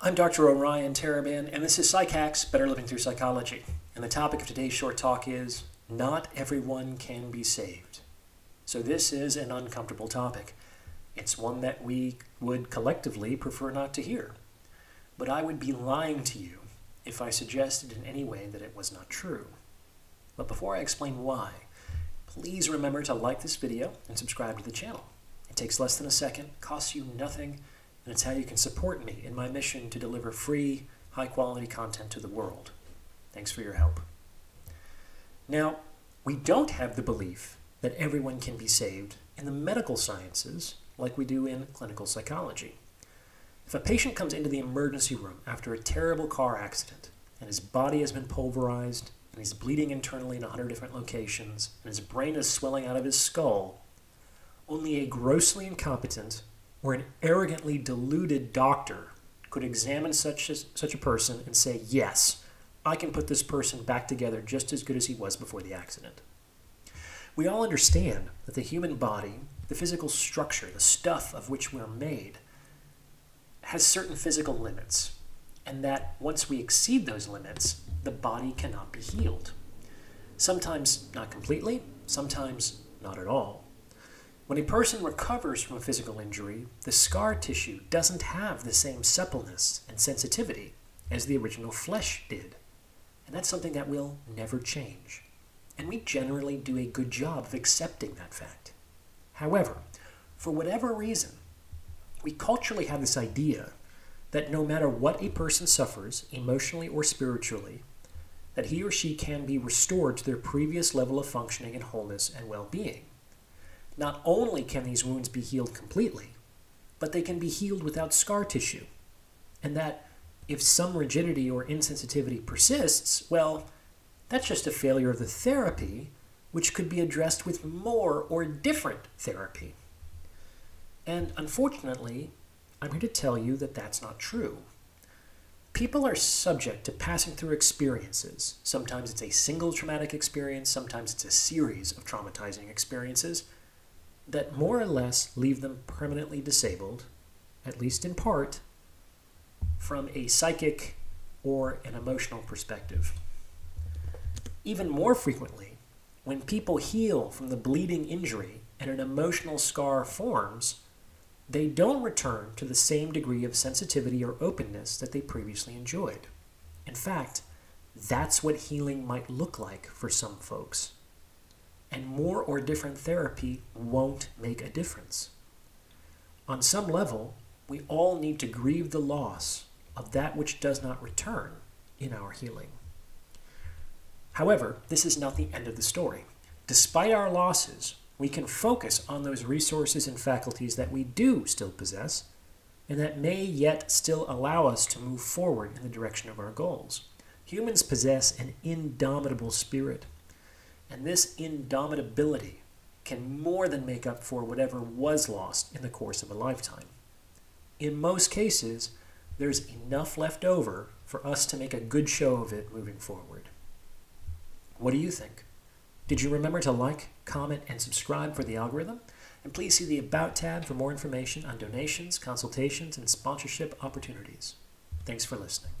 I'm Dr. Orion Taraban, and this is PsycHacks Better Living Through Psychology. And the topic of today's short talk is Not Everyone Can Be Saved. So, this is an uncomfortable topic. It's one that we would collectively prefer not to hear. But I would be lying to you if I suggested in any way that it was not true. But before I explain why, please remember to like this video and subscribe to the channel. It takes less than a second, costs you nothing, and it's how you can support me in my mission to deliver free, high quality content to the world. Thanks for your help. Now, we don't have the belief that everyone can be saved in the medical sciences like we do in clinical psychology. If a patient comes into the emergency room after a terrible car accident and his body has been pulverized and he's bleeding internally in 100 different locations and his brain is swelling out of his skull, only a grossly incompetent or an arrogantly deluded doctor could examine such a, such a person and say, yes, I can put this person back together just as good as he was before the accident. We all understand that the human body, the physical structure, the stuff of which we're made, has certain physical limits, and that once we exceed those limits, the body cannot be healed. Sometimes not completely, sometimes not at all. When a person recovers from a physical injury, the scar tissue doesn't have the same suppleness and sensitivity as the original flesh did. And that's something that will never change. And we generally do a good job of accepting that fact. However, for whatever reason, we culturally have this idea that no matter what a person suffers, emotionally or spiritually, that he or she can be restored to their previous level of functioning and wholeness and well being. Not only can these wounds be healed completely, but they can be healed without scar tissue. And that if some rigidity or insensitivity persists, well, that's just a failure of the therapy, which could be addressed with more or different therapy. And unfortunately, I'm here to tell you that that's not true. People are subject to passing through experiences. Sometimes it's a single traumatic experience, sometimes it's a series of traumatizing experiences that more or less leave them permanently disabled, at least in part, from a psychic or an emotional perspective. Even more frequently, when people heal from the bleeding injury and an emotional scar forms, they don't return to the same degree of sensitivity or openness that they previously enjoyed. In fact, that's what healing might look like for some folks and more or different therapy won't make a difference. On some level, we all need to grieve the loss of that which does not return in our healing. However, this is not the end of the story. Despite our losses, we can focus on those resources and faculties that we do still possess and that may yet still allow us to move forward in the direction of our goals. Humans possess an indomitable spirit and this indomitability can more than make up for whatever was lost in the course of a lifetime. In most cases, there's enough left over for us to make a good show of it moving forward. What do you think? Did you remember to like, comment, and subscribe for the algorithm? And please see the About tab for more information on donations, consultations, and sponsorship opportunities. Thanks for listening.